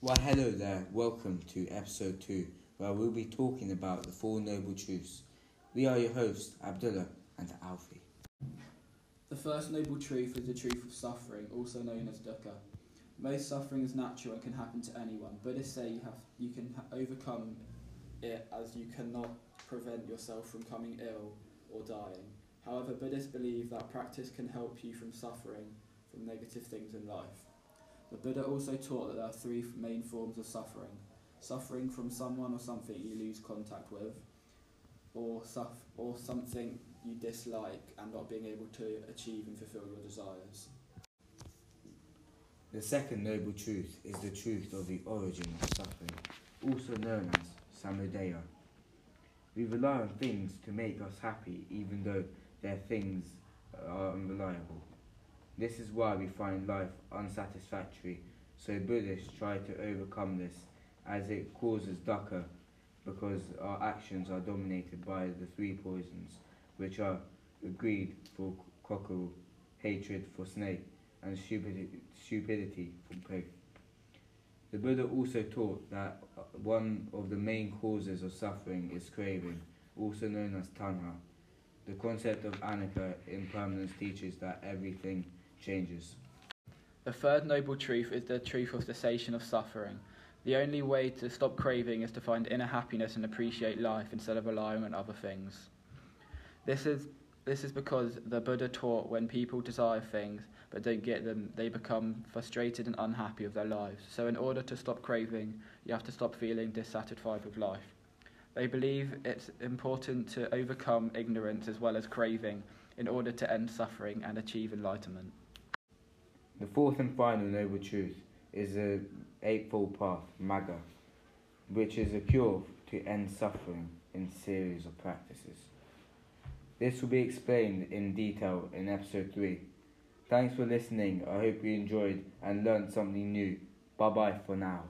Well, hello there. Welcome to episode 2, where we'll be talking about the Four Noble Truths. We are your hosts, Abdullah and Alfie. The first noble truth is the truth of suffering, also known as dukkha. Most suffering is natural and can happen to anyone. Buddhists say you have you can overcome it as you cannot prevent yourself from coming ill or dying. However, Buddhists believe that practice can help you from suffering from negative things in life. The Buddha also taught that there are three main forms of suffering: suffering from someone or something you lose contact with, or suff- or something you dislike and not being able to achieve and fulfill your desires. The second noble truth is the truth of the origin of suffering, also known as samudaya. We rely on things to make us happy, even though their things are unreliable. This is why we find life unsatisfactory, so Buddhists try to overcome this as it causes dukkha because our actions are dominated by the three poisons, which are greed for cockle, hatred for snake, and stupidity, stupidity for pig. The Buddha also taught that uh, one of the main causes of suffering is craving, also known as tanha. The concept of anicca impermanence teaches that everything changes. The third noble truth is the truth of cessation of suffering. The only way to stop craving is to find inner happiness and appreciate life instead of relying on other things. This is this is because the Buddha taught when people desire things but don't get them, they become frustrated and unhappy with their lives. So, in order to stop craving, you have to stop feeling dissatisfied with life. They believe it's important to overcome ignorance as well as craving in order to end suffering and achieve enlightenment. The fourth and final noble truth is the Eightfold Path, Magga, which is a cure to end suffering in series of practices. This will be explained in detail in episode 3. Thanks for listening. I hope you enjoyed and learned something new. Bye bye for now.